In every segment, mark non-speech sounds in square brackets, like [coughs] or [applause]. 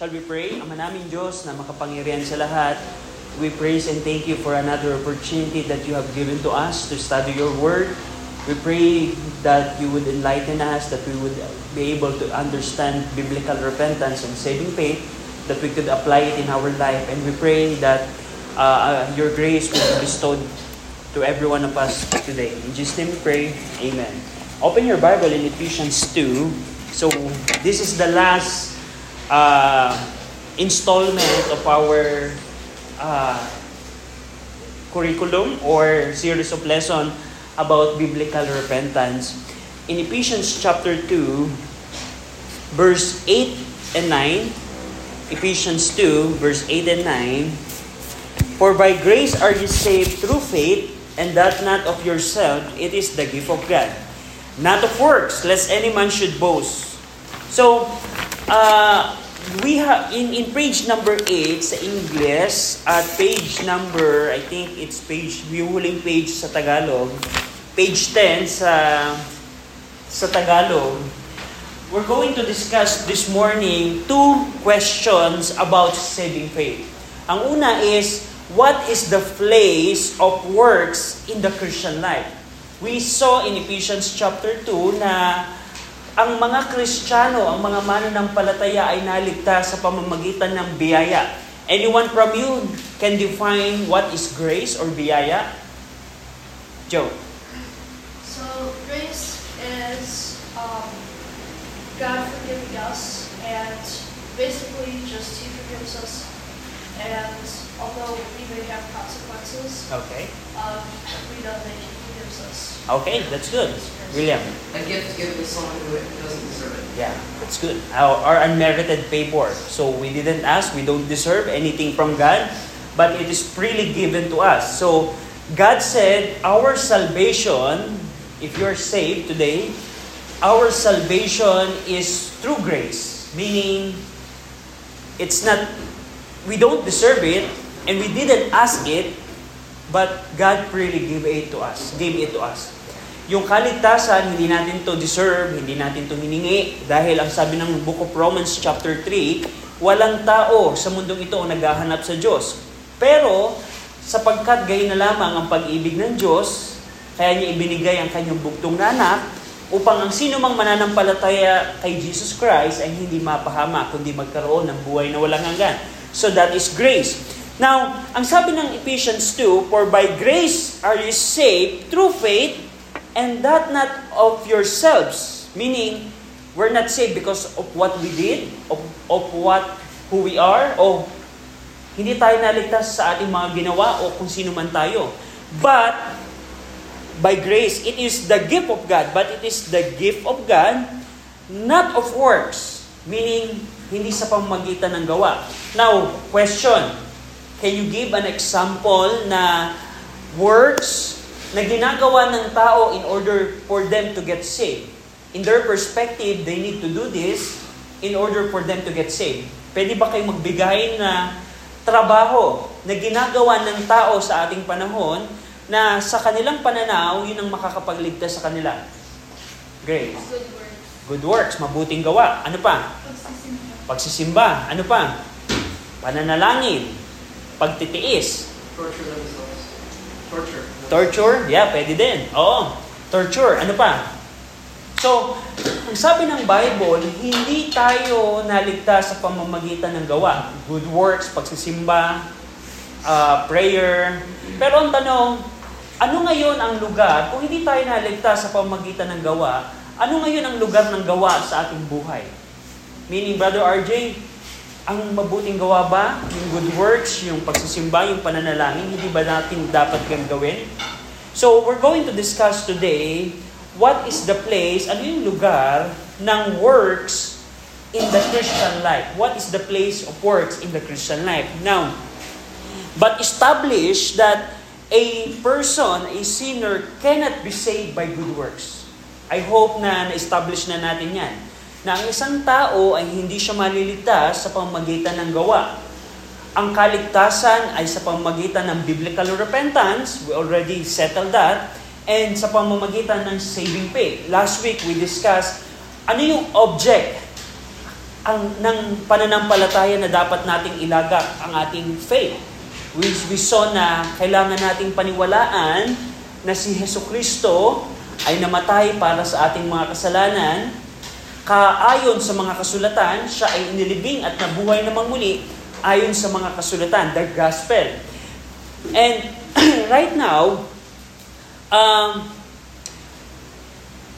Shall we pray? Ama namin Diyos na makapangyarihan sa lahat, we praise and thank you for another opportunity that you have given to us to study your word. We pray that you would enlighten us, that we would be able to understand biblical repentance and saving faith, that we could apply it in our life. And we pray that uh, your grace will be bestowed to every one of us today. In Jesus' name we pray. Amen. Open your Bible in Ephesians 2. So, this is the last uh, installment of our uh, curriculum or series of lesson about biblical repentance. In Ephesians chapter 2, verse 8 and 9, Ephesians 2, verse 8 and 9, For by grace are you saved through faith, and that not of yourself, it is the gift of God. Not of works, lest any man should boast. So, uh, we have in in page number 8 sa English at page number I think it's page yung huling page sa Tagalog page 10 sa sa Tagalog we're going to discuss this morning two questions about saving faith. Ang una is what is the place of works in the Christian life? We saw in Ephesians chapter 2 na ang mga Kristiyano, ang mga mananampalataya ay naligtas sa pamamagitan ng biyaya. Anyone from you can define what is grace or biyaya? Joe. So grace is um, God forgiving us, and basically just He forgives us. And although we may have consequences, Okay. um, we know that He us. Okay, that's good. William. A gift given to someone who doesn't deserve it. Yeah, that's good. Our, our unmerited favor. So we didn't ask, we don't deserve anything from God, but it is freely given to us. So God said, our salvation, if you're saved today, our salvation is through grace. Meaning, it's not, we don't deserve it, and we didn't ask it, but God freely gave it to us, gave it to us. Yung kaligtasan, hindi natin to deserve, hindi natin to hiningi. Dahil ang sabi ng Book of Romans chapter 3, walang tao sa mundong ito ang naghahanap sa Diyos. Pero, sapagkat gayon na lamang ang pag-ibig ng Diyos, kaya niya ibinigay ang kanyang bugtong na anak, upang ang sino mang mananampalataya kay Jesus Christ ay hindi mapahama, kundi magkaroon ng buhay na walang hanggan. So that is grace. Now, ang sabi ng Ephesians 2, For by grace are you saved through faith, and that not of yourselves. Meaning, we're not saved because of what we did, of, of what, who we are, o hindi tayo naligtas sa ating mga ginawa o kung sino man tayo. But, by grace, it is the gift of God, but it is the gift of God, not of works. Meaning, hindi sa pamamagitan ng gawa. Now, question, can you give an example na works na ginagawa ng tao in order for them to get saved. In their perspective, they need to do this in order for them to get saved. Pwede ba kayo magbigay na trabaho na ginagawa ng tao sa ating panahon na sa kanilang pananaw, yun ang makakapagligtas sa kanila? Grace. Good word. Good works, mabuting gawa. Ano pa? Pagsisimba. Pagsisimba. Ano pa? Pananalangin. Pagtitiis. Torture themselves. Torture. Torture? Yeah, pwede din. Oo. Torture. Ano pa? So, ang sabi ng Bible, hindi tayo naligtas sa pamamagitan ng gawa. Good works, pagsisimba, uh, prayer. Pero ang tanong, ano ngayon ang lugar, kung hindi tayo naligtas sa pamamagitan ng gawa, ano ngayon ang lugar ng gawa sa ating buhay? Meaning, Brother RJ, ang mabuting gawa ba, yung good works, yung pagsisimba, yung pananalangin, hindi ba natin dapat kang gawin? So, we're going to discuss today what is the place, ano yung lugar ng works in the Christian life? What is the place of works in the Christian life? Now, but establish that a person, a sinner, cannot be saved by good works. I hope na na-establish na natin yan. Na ang isang tao ay hindi siya maliligtas sa pamamagitan ng gawa. Ang kaligtasan ay sa pamamagitan ng biblical repentance, we already settled that, and sa pamamagitan ng saving faith. Last week we discussed ano yung object ang ng pananampalataya na dapat nating ilagak ang ating faith. We, we saw na kailangan nating paniwalaan na si Heso Kristo ay namatay para sa ating mga kasalanan. Kaayon sa mga kasulatan, siya ay inilibing at nabuhay namang muli ayon sa mga kasulatan, the gospel. And [clears throat] right now, um,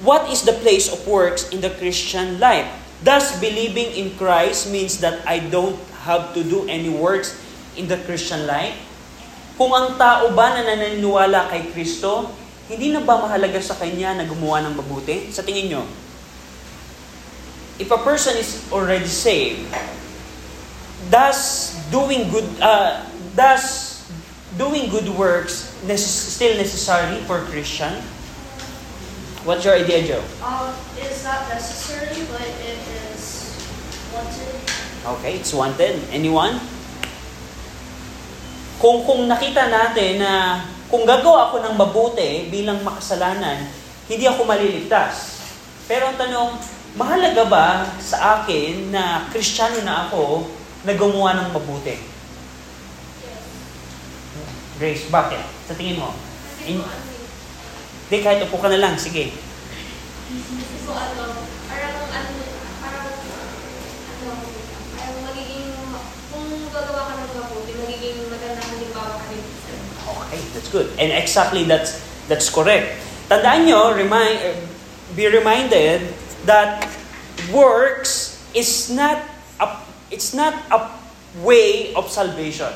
what is the place of works in the Christian life? Does believing in Christ means that I don't have to do any works in the Christian life? Kung ang tao ba na naniniwala kay Kristo, hindi na ba mahalaga sa kanya na gumawa ng mabuti? Sa tingin nyo? If a person is already saved, does doing good uh, does doing good works necess- still necessary for Christian? What's your idea, Joe? Um, it's not necessary, but it is wanted. Okay, it's wanted. Anyone? Kung kung nakita natin na kung gagawa ako ng mabuti bilang makasalanan, hindi ako maliligtas. Pero ang tanong, mahalaga ba sa akin na kristyano na ako na gumawa ng mabuti? Grace, bakit? Sa tingin mo? In- Hindi, kahit upo ka na lang. Sige. Kasi po ano, parang ano, parang ano, parang magiging, kung gagawa ka ng mabuti, magiging magandang halimbawa ka rin. Okay, that's good. And exactly that's that's correct. Tandaan nyo, remind, uh, be reminded that works is not a, it's not a way of salvation.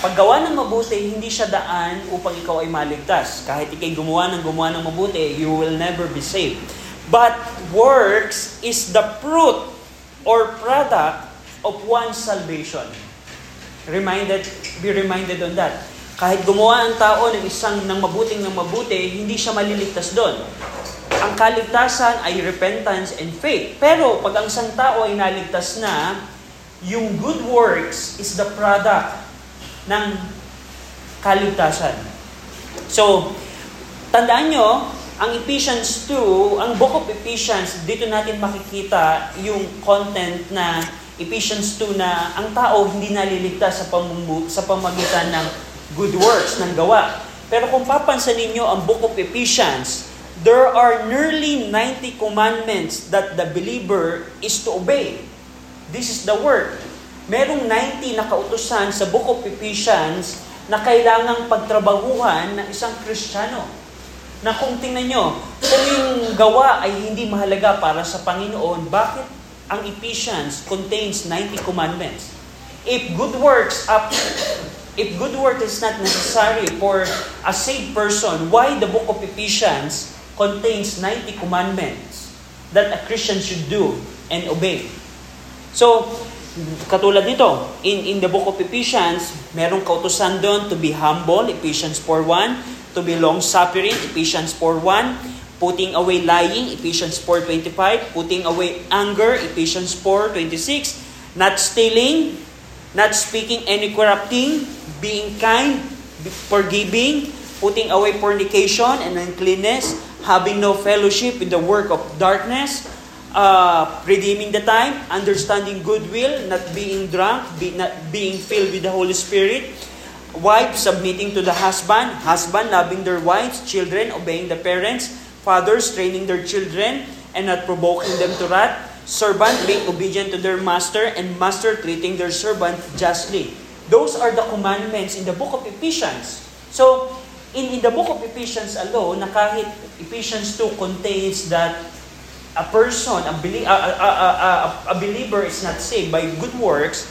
Paggawa ng mabuti, hindi siya daan upang ikaw ay maligtas. Kahit ikay gumawa ng gumawa ng mabuti, you will never be saved. But works is the fruit or product of one's salvation. Reminded, be reminded on that. Kahit gumawa ang tao ng isang ng mabuting ng mabuti, hindi siya maliligtas doon. Ang kaligtasan ay repentance and faith. Pero pag ang isang tao ay naligtas na, yung good works is the product ng kaligtasan. So, tandaan nyo, ang Ephesians 2, ang book of Ephesians, dito natin makikita yung content na Ephesians 2 na ang tao hindi naliligtas sa, pamumuh- sa pamagitan ng good works, ng gawa. Pero kung papansin ninyo ang book of Ephesians, there are nearly 90 commandments that the believer is to obey. This is the word. Merong 90 na kautusan sa book of Ephesians na kailangang pagtrabahuhan ng isang Kristiyano. Na kung tingnan nyo, kung yung gawa ay hindi mahalaga para sa Panginoon, bakit ang Ephesians contains 90 commandments? If good works up if good work is not necessary for a saved person, why the book of Ephesians contains 90 commandments that a Christian should do and obey? So, katulad nito, in, in the book of Ephesians, merong kautusan doon to be humble, Ephesians 4.1, to be long-suffering, Ephesians 4.1, putting away lying, Ephesians 4.25, putting away anger, Ephesians 4.26, not stealing, not speaking any corrupting, being kind, forgiving, putting away fornication and uncleanness, having no fellowship with the work of darkness, uh, redeeming the time, understanding goodwill, not being drunk, be, not being filled with the Holy Spirit, wives submitting to the husband, husband loving their wives, children obeying the parents, fathers training their children and not provoking them to wrath, servant being obedient to their master, and master treating their servant justly. Those are the commandments in the book of Ephesians. So, in, in the book of Ephesians alone, na kahit Ephesians 2 contains that a person, a, belie- a, a, a, a, believer is not saved by good works,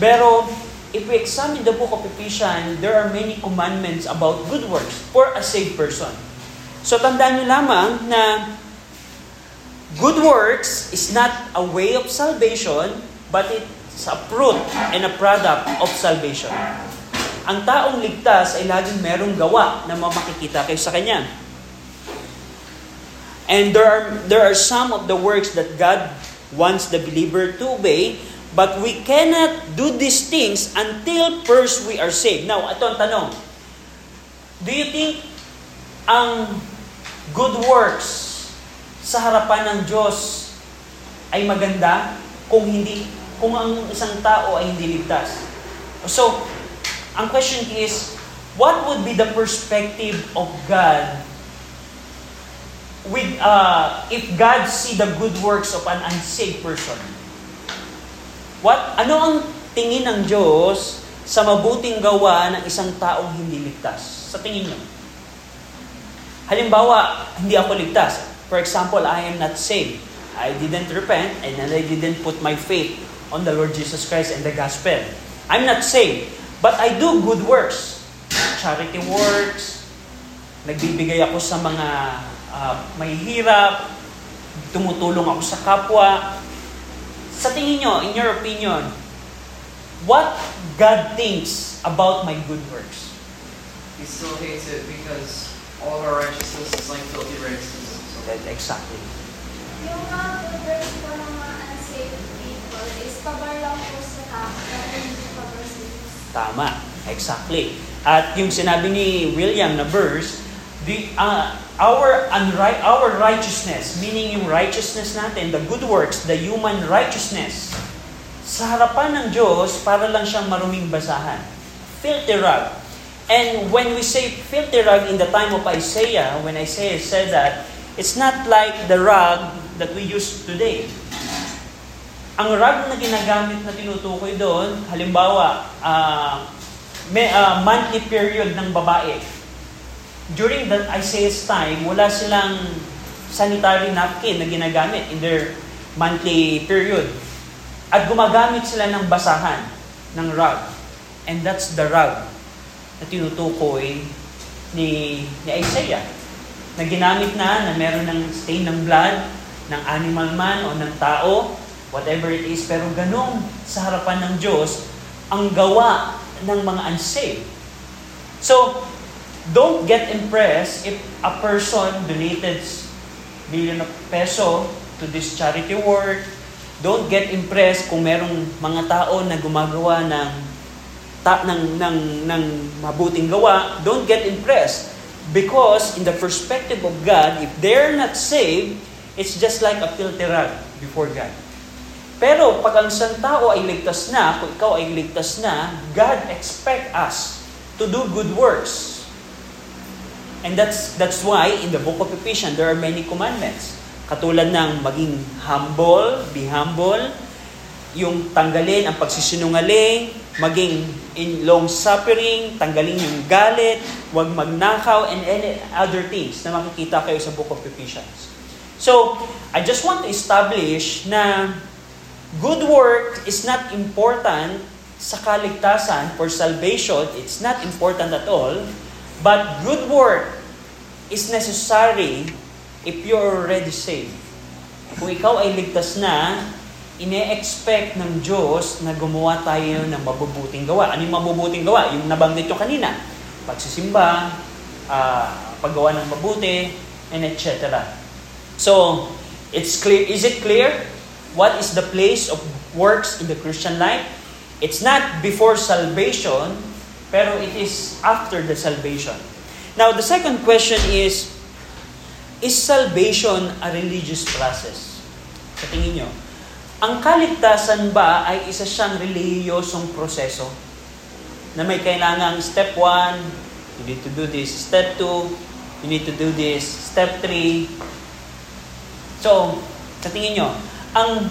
pero if we examine the book of Ephesians, there are many commandments about good works for a saved person. So tandaan nyo lamang na good works is not a way of salvation, but it's a fruit and a product of salvation. Ang taong ligtas ay laging merong gawa na mamakikita kayo sa kanya. And there are, there are some of the works that God wants the believer to obey, but we cannot do these things until first we are saved. Now, ito ang tanong. Do you think ang good works sa harapan ng Diyos ay maganda? kung hindi kung ang isang tao ay hindi ligtas. So, ang question is, what would be the perspective of God with uh, if God see the good works of an unsaved person? What ano ang tingin ng Diyos sa mabuting gawa ng isang taong hindi ligtas? Sa tingin niyo? Halimbawa, hindi ako ligtas. For example, I am not saved. I didn't repent and I didn't put my faith on the Lord Jesus Christ and the gospel. I'm not saved, but I do good works. Charity works, nagbibigay ako sa mga uh, may hirap, tumutulong ako sa kapwa. Sa tingin nyo, in your opinion, what God thinks about my good works? He still hates it because all of our righteousness is like filthy rags. That, exactly. Yung mga good works po ng mga unsaved people is pabar lang po sa tao, pero hindi pabar sa Diyos. Tama. Exactly. At yung sinabi ni William na verse, the uh, our unright our righteousness, meaning yung righteousness natin, the good works, the human righteousness, sa harapan ng Diyos, para lang siyang maruming basahan. Filthy rag. And when we say filthy rag in the time of Isaiah, when Isaiah said that, it's not like the rag that we use today. Ang rag na ginagamit na tinutukoy doon, halimbawa, uh, may, uh, monthly period ng babae. During the Isaiah's time, wala silang sanitary napkin na ginagamit in their monthly period. At gumagamit sila ng basahan, ng rag. And that's the rag na tinutukoy ni, ni Isaiah. Na ginamit na, na meron ng stain ng blood, ng animal man o ng tao, whatever it is, pero ganun sa harapan ng Diyos ang gawa ng mga unsaved. So, don't get impressed if a person donated million of peso to this charity work. Don't get impressed kung merong mga tao na gumagawa ng ta, ng, ng, ng mabuting gawa. Don't get impressed. Because in the perspective of God, if they're not saved, it's just like a filthy rag before God. Pero pag ang isang tao ay ligtas na, kung ikaw ay ligtas na, God expect us to do good works. And that's that's why in the book of Ephesians there are many commandments. Katulad ng maging humble, be humble, yung tanggalin ang pagsisinungaling, maging in long suffering, tanggalin yung galit, huwag magnakaw, and any other things na makikita kayo sa book of Ephesians. So, I just want to establish na good work is not important sa kaligtasan for salvation. It's not important at all. But good work is necessary if you're already saved. Kung ikaw ay ligtas na, ine-expect ng Diyos na gumawa tayo ng mabubuting gawa. Ano yung mabubuting gawa? Yung nabanggit ko kanina. Pagsisimba, uh, paggawa ng mabuti, and etc. So, it's clear. Is it clear? What is the place of works in the Christian life? It's not before salvation, pero it is after the salvation. Now, the second question is, is salvation a religious process? Sa tingin nyo, ang kaligtasan ba ay isa siyang reliyosong proseso? Na may kailangang step 1, you need to do this. Step 2, you need to do this. Step 3. So, sa tingin nyo, ang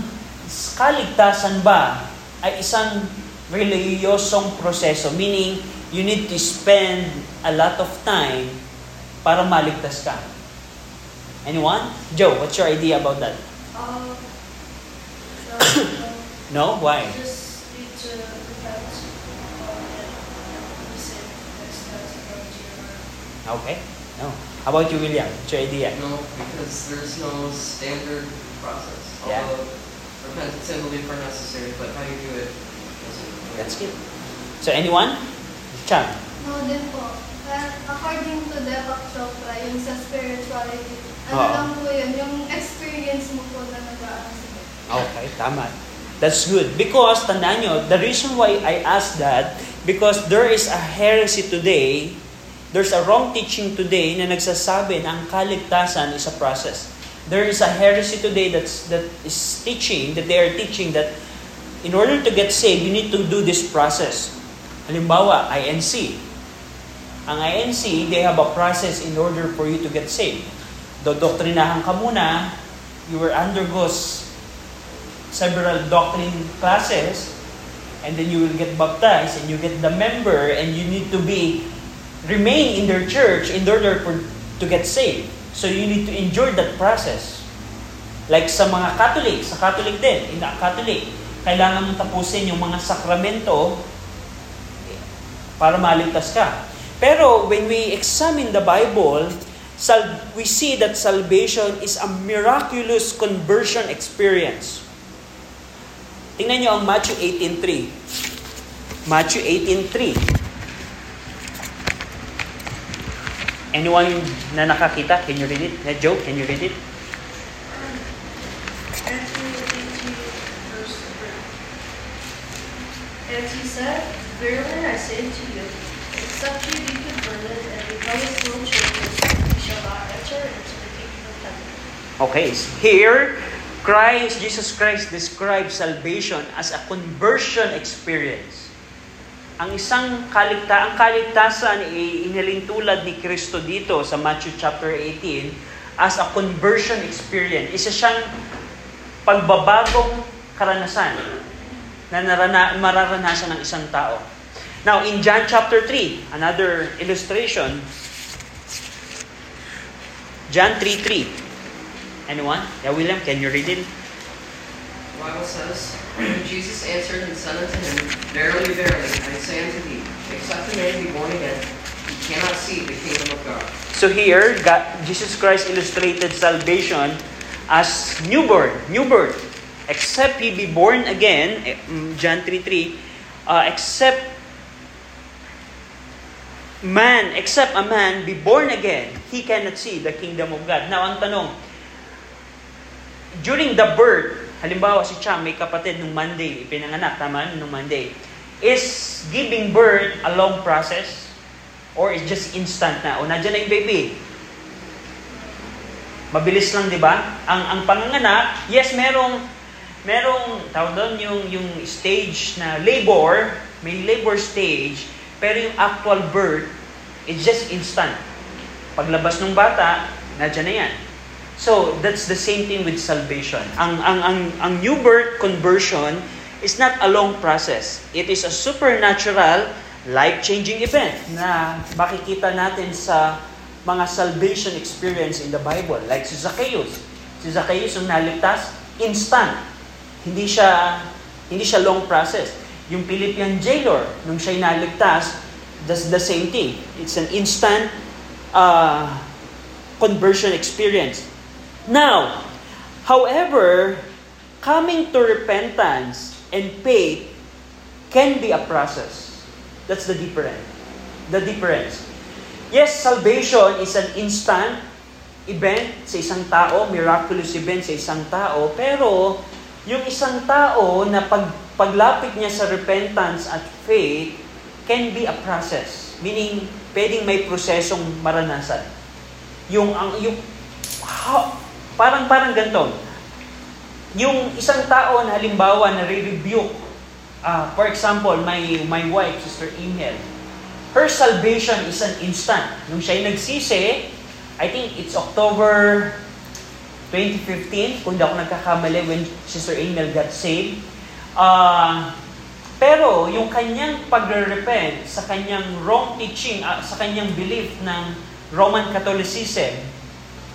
kaligtasan ba ay isang reliyosong proseso? Meaning, you need to spend a lot of time para maligtas ka. Anyone? Joe, what's your idea about that? Um, no, [coughs] No? Why? You just need to word. Okay. No. How about you, William? What's your idea? No, because there's no standard process. Yeah. Although repentance and belief are necessary, but how you do it doesn't. That's good. So anyone? Chan. No din po. Kaya according to Deepak Chopra, yung sa spirituality, ano Oo. lang po yun, yung experience mo po na nag-aano sa Okay, tama. That's good. Because, tandaan nyo, the reason why I asked that, because there is a heresy today, there's a wrong teaching today na nagsasabi na ang kaligtasan is a process. There is a heresy today that's that is teaching that they are teaching that in order to get saved, you need to do this process. Halimbawa, INC. Ang INC, they have a process in order for you to get saved. Dodoktrinahan ka muna, you will undergo several doctrine classes, and then you will get baptized, and you get the member, and you need to be remain in their church in order for to get saved. So you need to endure that process. Like sa mga Catholic, sa Catholic din, in the Catholic, kailangan mong tapusin yung mga sakramento para maligtas ka. Pero when we examine the Bible, sal- we see that salvation is a miraculous conversion experience. Tingnan nyo ang Matthew 18.3. Matthew 18.3. Anyone na nakakita, can you read it? Na Joe, can you read it? Matthew 18, verse 3. And he said, Verily I say to you, except ye be converted and become as little children, ye shall not enter into the kingdom of heaven. Okay, here, Christ, Jesus Christ describes salvation as a conversion experience. Ang isang kaligta, ang kaligtasan ay inilintulad ni Kristo dito sa Matthew chapter 18 as a conversion experience. Isa siyang pagbabagong karanasan na narana, mararanasan ng isang tao. Now, in John chapter 3, another illustration, John 3.3. Anyone? Yeah, William, can you read it? The Bible says, Jesus answered and said unto him, Verily, verily, I say unto thee, except a man be born again, he cannot see the kingdom of God. So here, God, Jesus Christ illustrated salvation as newborn, new birth. Except he be born again, eh, mm, John 3.3, uh, except man, except a man be born again, he cannot see the kingdom of God. Now, ang tanong, during the birth, halimbawa si Cham, may kapatid nung Monday, ipinanganak, tama? Nung Monday. Is giving birth a long process? Or is just instant na? O, nandiyan na yung baby. Mabilis lang, di ba? Ang, ang panganganak, yes, merong, merong, tawag doon, yung, yung stage na labor, may labor stage, pero yung actual birth, it's just instant. Paglabas ng bata, nandiyan na yan. So, that's the same thing with salvation. Ang, ang, ang, ang new birth conversion is not a long process. It is a supernatural, life-changing event na makikita natin sa mga salvation experience in the Bible. Like si Zacchaeus. Si Zacchaeus yung naligtas, instant. Hindi siya, hindi siya long process. Yung Philippian jailer, nung siya'y naligtas, that's the same thing. It's an instant uh, conversion experience. Now, however, coming to repentance and faith can be a process. That's the difference. The difference. Yes, salvation is an instant event sa isang tao, miraculous event sa isang tao, pero yung isang tao na pag, paglapit niya sa repentance at faith can be a process. Meaning, pwedeng may prosesong maranasan. Yung, ang, yung, ha, parang, parang ganito. Yung isang tao na halimbawa na re-rebuke, uh, for example, my, my wife, Sister Imhel, her salvation is an instant. Nung siya'y nagsisi, I think it's October 2015, kung hindi ako nagkakamali, when Sister Emil got saved. Uh, pero yung kanyang pagre-repent sa kanyang wrong teaching, uh, sa kanyang belief ng Roman Catholicism,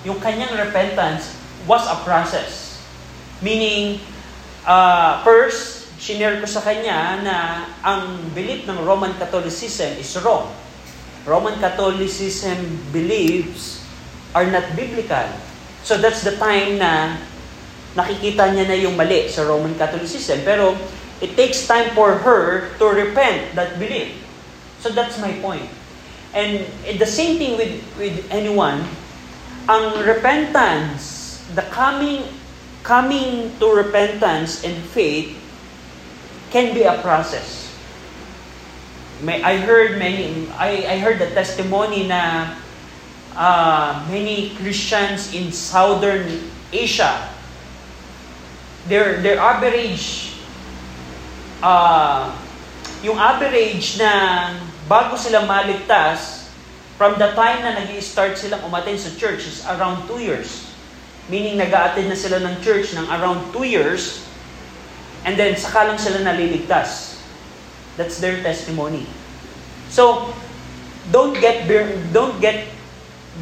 yung kanyang repentance was a process. Meaning, uh, first, shinare ko sa kanya na ang belief ng Roman Catholicism is wrong. Roman Catholicism beliefs are not biblical. So that's the time na nakikita niya na yung mali sa Roman Catholicism. Pero it takes time for her to repent that belief. So that's my point. And the same thing with, with anyone, ang repentance, the coming coming to repentance and faith can be a process. May, I heard many I, I heard the testimony na uh, many Christians in southern Asia, their, their average, uh, yung average na bago sila maligtas, from the time na nag start silang umattend sa church is around 2 years. Meaning nag attend na sila ng church ng around 2 years, and then saka lang sila naliligtas. That's their testimony. So, don't get don't get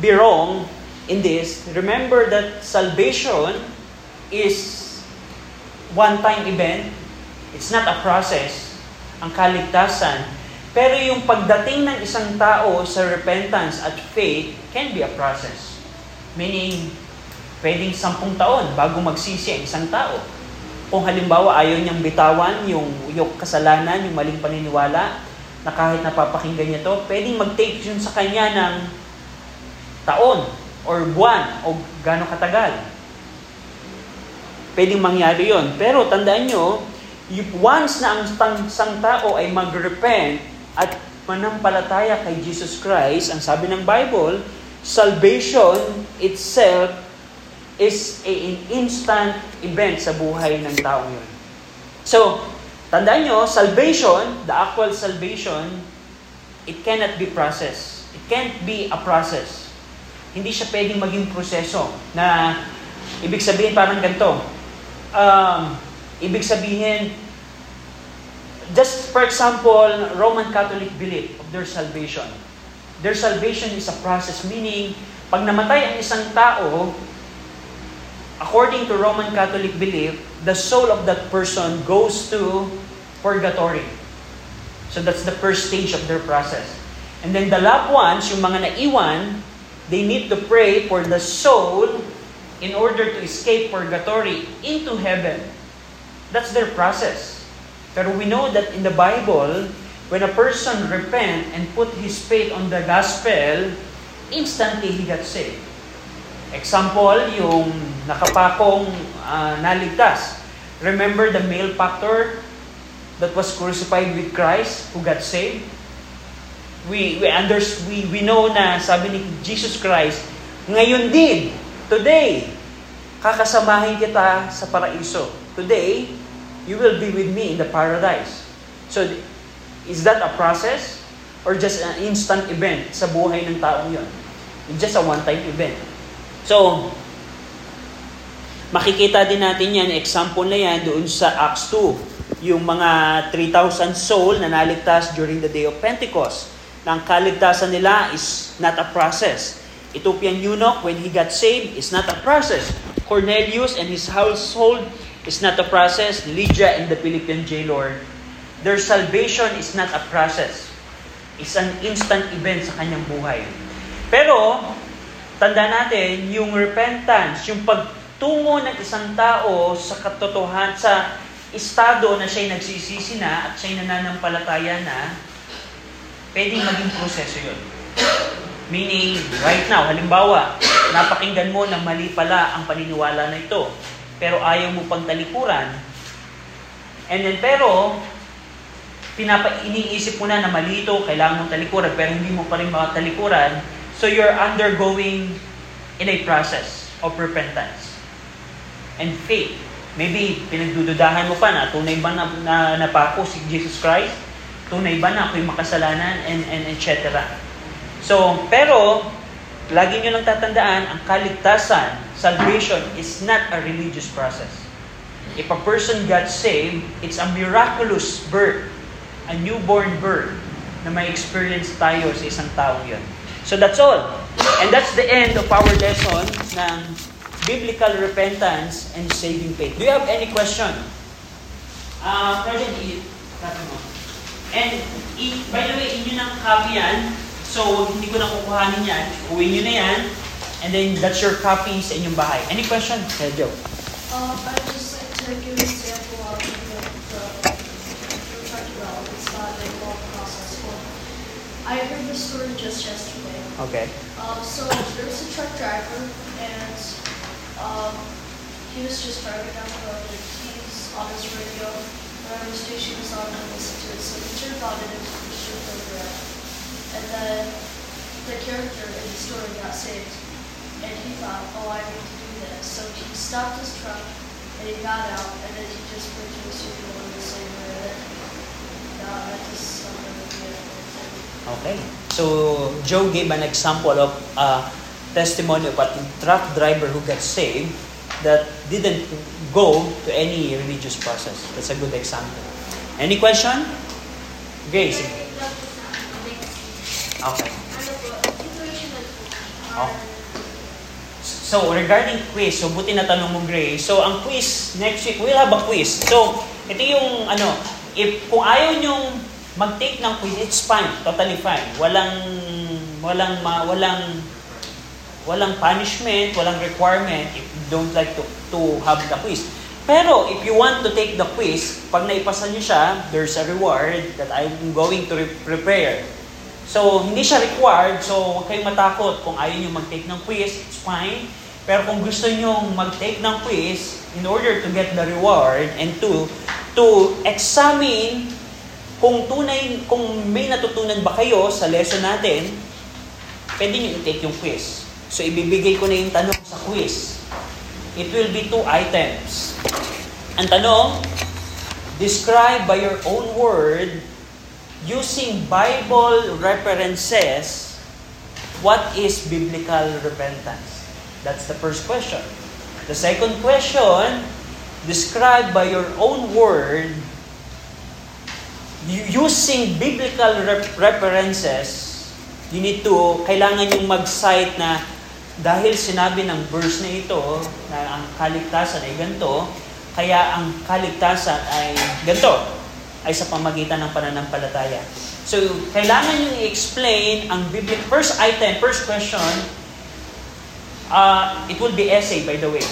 be wrong in this. Remember that salvation is one-time event. It's not a process. Ang kaligtasan. Pero yung pagdating ng isang tao sa repentance at faith can be a process. Meaning, pwedeng sampung taon bago magsisi ang isang tao. Kung halimbawa ayaw niyang bitawan yung, yung kasalanan, yung maling paniniwala, na kahit napapakinggan niya to, pwedeng mag-take yun sa kanya ng taon or buwan o gano'ng katagal. Pwedeng mangyari yon. Pero tandaan nyo, once na ang isang tao ay mag-repent at manampalataya kay Jesus Christ, ang sabi ng Bible, salvation itself is a, an instant event sa buhay ng taong yun. So, tandaan nyo, salvation, the actual salvation, it cannot be processed. It can't be a process. Hindi siya pwedeng maging proseso na ibig sabihin parang ganito. Um, ibig sabihin, just for example, Roman Catholic belief of their salvation. Their salvation is a process, meaning, pag namatay ang isang tao, according to Roman Catholic belief, the soul of that person goes to purgatory. So that's the first stage of their process. And then the loved ones, yung mga naiwan, they need to pray for the soul in order to escape purgatory into heaven. That's their process. Pero we know that in the Bible, when a person repent and put his faith on the gospel, instantly he got saved. Example, yung nakapakong uh, naligtas. Remember the male factor that was crucified with Christ who got saved? We, we, under, we, we know na sabi ni Jesus Christ, ngayon din, today, kakasamahin kita sa paraiso. Today, you will be with me in the paradise. So, is that a process? Or just an instant event sa buhay ng taong yon? It's just a one-time event. So, makikita din natin yan, example na yan doon sa Acts 2. Yung mga 3,000 soul na naligtas during the day of Pentecost. Na ang kaligtasan nila is not a process. Ethiopian eunuch, when he got saved, is not a process. Cornelius and his household is not a process. Lydia and the Philippian jailor, their salvation is not a process. It's an instant event sa kanyang buhay. Pero, tanda natin, yung repentance, yung pagtungo ng isang tao sa katotohan, sa estado na siya'y nagsisisi na at siya'y nananampalataya na, pwedeng maging proseso yun. Meaning, right now, halimbawa, napakinggan mo na mali pala ang paniniwala na ito, pero ayaw mo pang talikuran, and then pero, pinapa iniisip mo na na mali ito, kailangan mong talikuran, pero hindi mo pa rin makatalikuran, So you're undergoing in a process of repentance and faith. Maybe pinagdududahan mo pa na tunay ba na, na napako si Jesus Christ? Tunay ba na ako'y makasalanan? And, and etc. So, pero, lagi nyo lang tatandaan, ang kaligtasan, salvation, is not a religious process. If a person got saved, it's a miraculous birth, a newborn birth, na may experience tayo sa isang taong yun. So that's all. And that's the end of our lesson ng biblical repentance and saving faith. Do you have any question? Uh, President, mo. And by the way, inyo ng copy yan. So, hindi ko na kukuhanin yan. Uwi nyo na yan. And then, that's your copy sa inyong bahay. Any question? Hey, Joe. Um, I just like to give an example of the, the, the. It's not like a long process. Well, I heard this story just yesterday. Okay. Um, so there's a truck driver, and um, he was just driving down the road, and he's on his radio. Whatever station he's on, he listens to it. So he turned on it into program, and then the character in the story got saved, and he thought, oh, I need to do this. So he stopped his truck and he got out and then he just put his usual in the same way. Uh, that just something that we had Okay. So, Joe gave an example of a testimony of a truck driver who got saved that didn't go to any religious process. That's a good example. Any question? Grace? Okay. Oh. So, regarding quiz, so buti na mo, Gray. So, ang quiz, next week, we'll have a quiz. So, ito yung, ano, if, kung ayaw nyong mag-take ng quiz, it's fine. Totally fine. Walang, walang, ma, walang, walang punishment, walang requirement if you don't like to, to have the quiz. Pero, if you want to take the quiz, pag naipasa nyo siya, there's a reward that I'm going to re- prepare. So, hindi siya required. So, huwag kayong matakot kung ayaw nyo mag-take ng quiz. It's fine. Pero kung gusto nyo mag-take ng quiz in order to get the reward and to to examine kung tunay, kung may natutunan ba kayo sa lesson natin, pwede nyo i-take yung quiz. So, ibibigay ko na yung tanong sa quiz. It will be two items. Ang tanong, describe by your own word using Bible references, what is biblical repentance? That's the first question. The second question, describe by your own word, using biblical references, you need to, kailangan yung mag-cite na dahil sinabi ng verse na ito na ang kaligtasan ay ganito, kaya ang kaligtasan ay ganito ay sa pamagitan ng pananampalataya. So, kailangan yung i-explain ang biblical, first item, first question, uh, it will be essay by the way.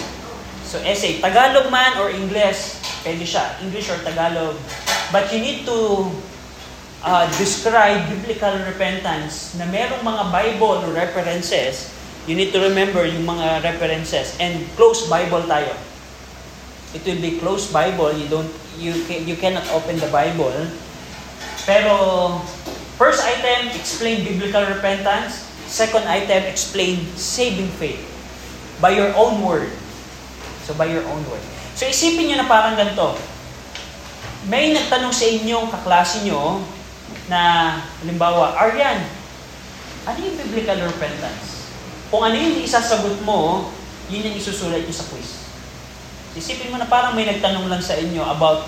So, essay, Tagalog man or English, pwede siya, English or Tagalog. But you need to uh, describe biblical repentance na merong mga Bible references, you need to remember yung mga references and close Bible tayo. It will be closed Bible. You don't you can, you cannot open the Bible. Pero first item explain biblical repentance. Second item explain saving faith by your own word. So by your own word. So isipin niyo na parang ganito. May nagtanong sa inyong kaklase nyo na halimbawa, Aryan, ano yung biblical repentance? Kung ano yung isasagot mo, yun yung isusulat nyo sa quiz. Isipin mo na parang may nagtanong lang sa inyo about,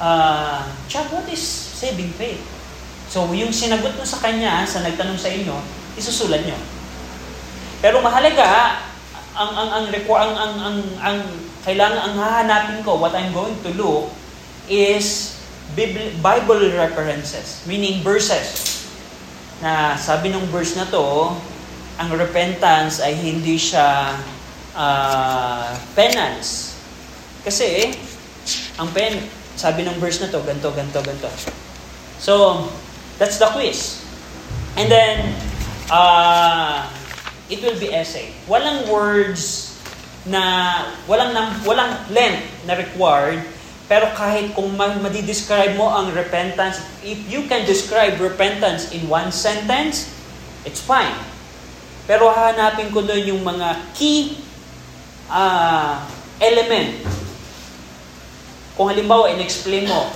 uh, Chad, what is saving faith? So, yung sinagot mo sa kanya, sa nagtanong sa inyo, isusulat nyo. Pero mahalaga, ang ang ang requ- ang ang ang, ang kailangan ang hahanapin ko, what I'm going to look is Bibl- Bible references, meaning verses. Na sabi ng verse na to, ang repentance ay hindi siya uh, penance. Kasi, ang pen, sabi ng verse na to, ganto, ganto, ganto. So, that's the quiz. And then, uh, it will be essay. Walang words na, walang, walang length na required, pero kahit kung ma- madi-describe mo ang repentance, if you can describe repentance in one sentence, it's fine. Pero hahanapin ko doon yung mga key uh, element kung halimbawa, in-explain mo,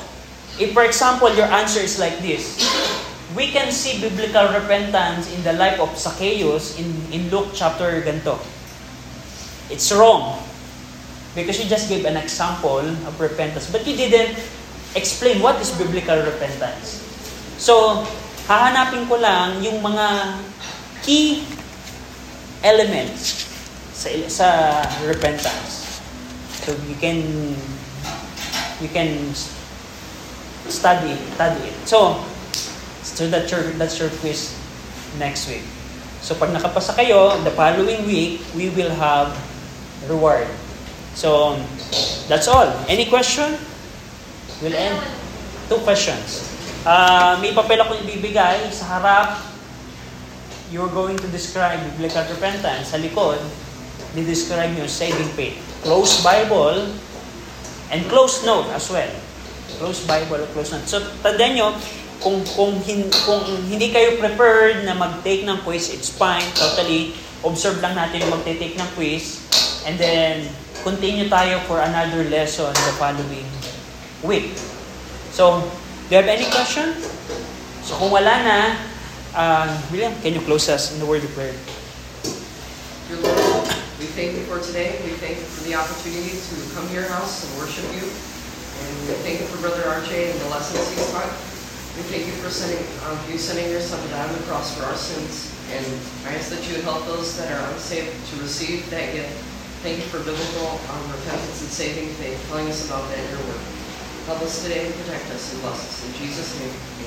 if for example, your answer is like this, we can see biblical repentance in the life of Zacchaeus in, in Luke chapter ganito. It's wrong. Because you just gave an example of repentance, but you didn't explain what is biblical repentance. So, hahanapin ko lang yung mga key elements sa, sa repentance. So, you can you can study study it. So, so that's your, that's your quiz next week. So, pag nakapasa kayo, the following week, we will have reward. So, that's all. Any question? We'll end. Two questions. Uh, may papel akong ibibigay sa harap. You're going to describe biblical repentance. Sa likod, di-describe nyo saving faith. Close Bible, And close note as well. Close Bible, close note. So, tandaan nyo, kung, kung, hin, kung hindi kayo prepared na mag-take ng quiz, it's fine, totally. Observe lang natin mag-take ng quiz. And then, continue tayo for another lesson the following week. So, do you have any question? So, kung wala na, uh, William, can you close us in the word of prayer? Thank you for today. We thank you for the opportunity to come to your house and worship you. And we thank you for Brother RJ and the lessons he's taught. We thank you for sending um, you sending your son to die on the cross for our sins. And I ask that you help those that are unsaved to receive that gift. Thank you for biblical um, repentance and saving faith, telling us about that in your word. Help us today and protect us and bless us. In Jesus' name.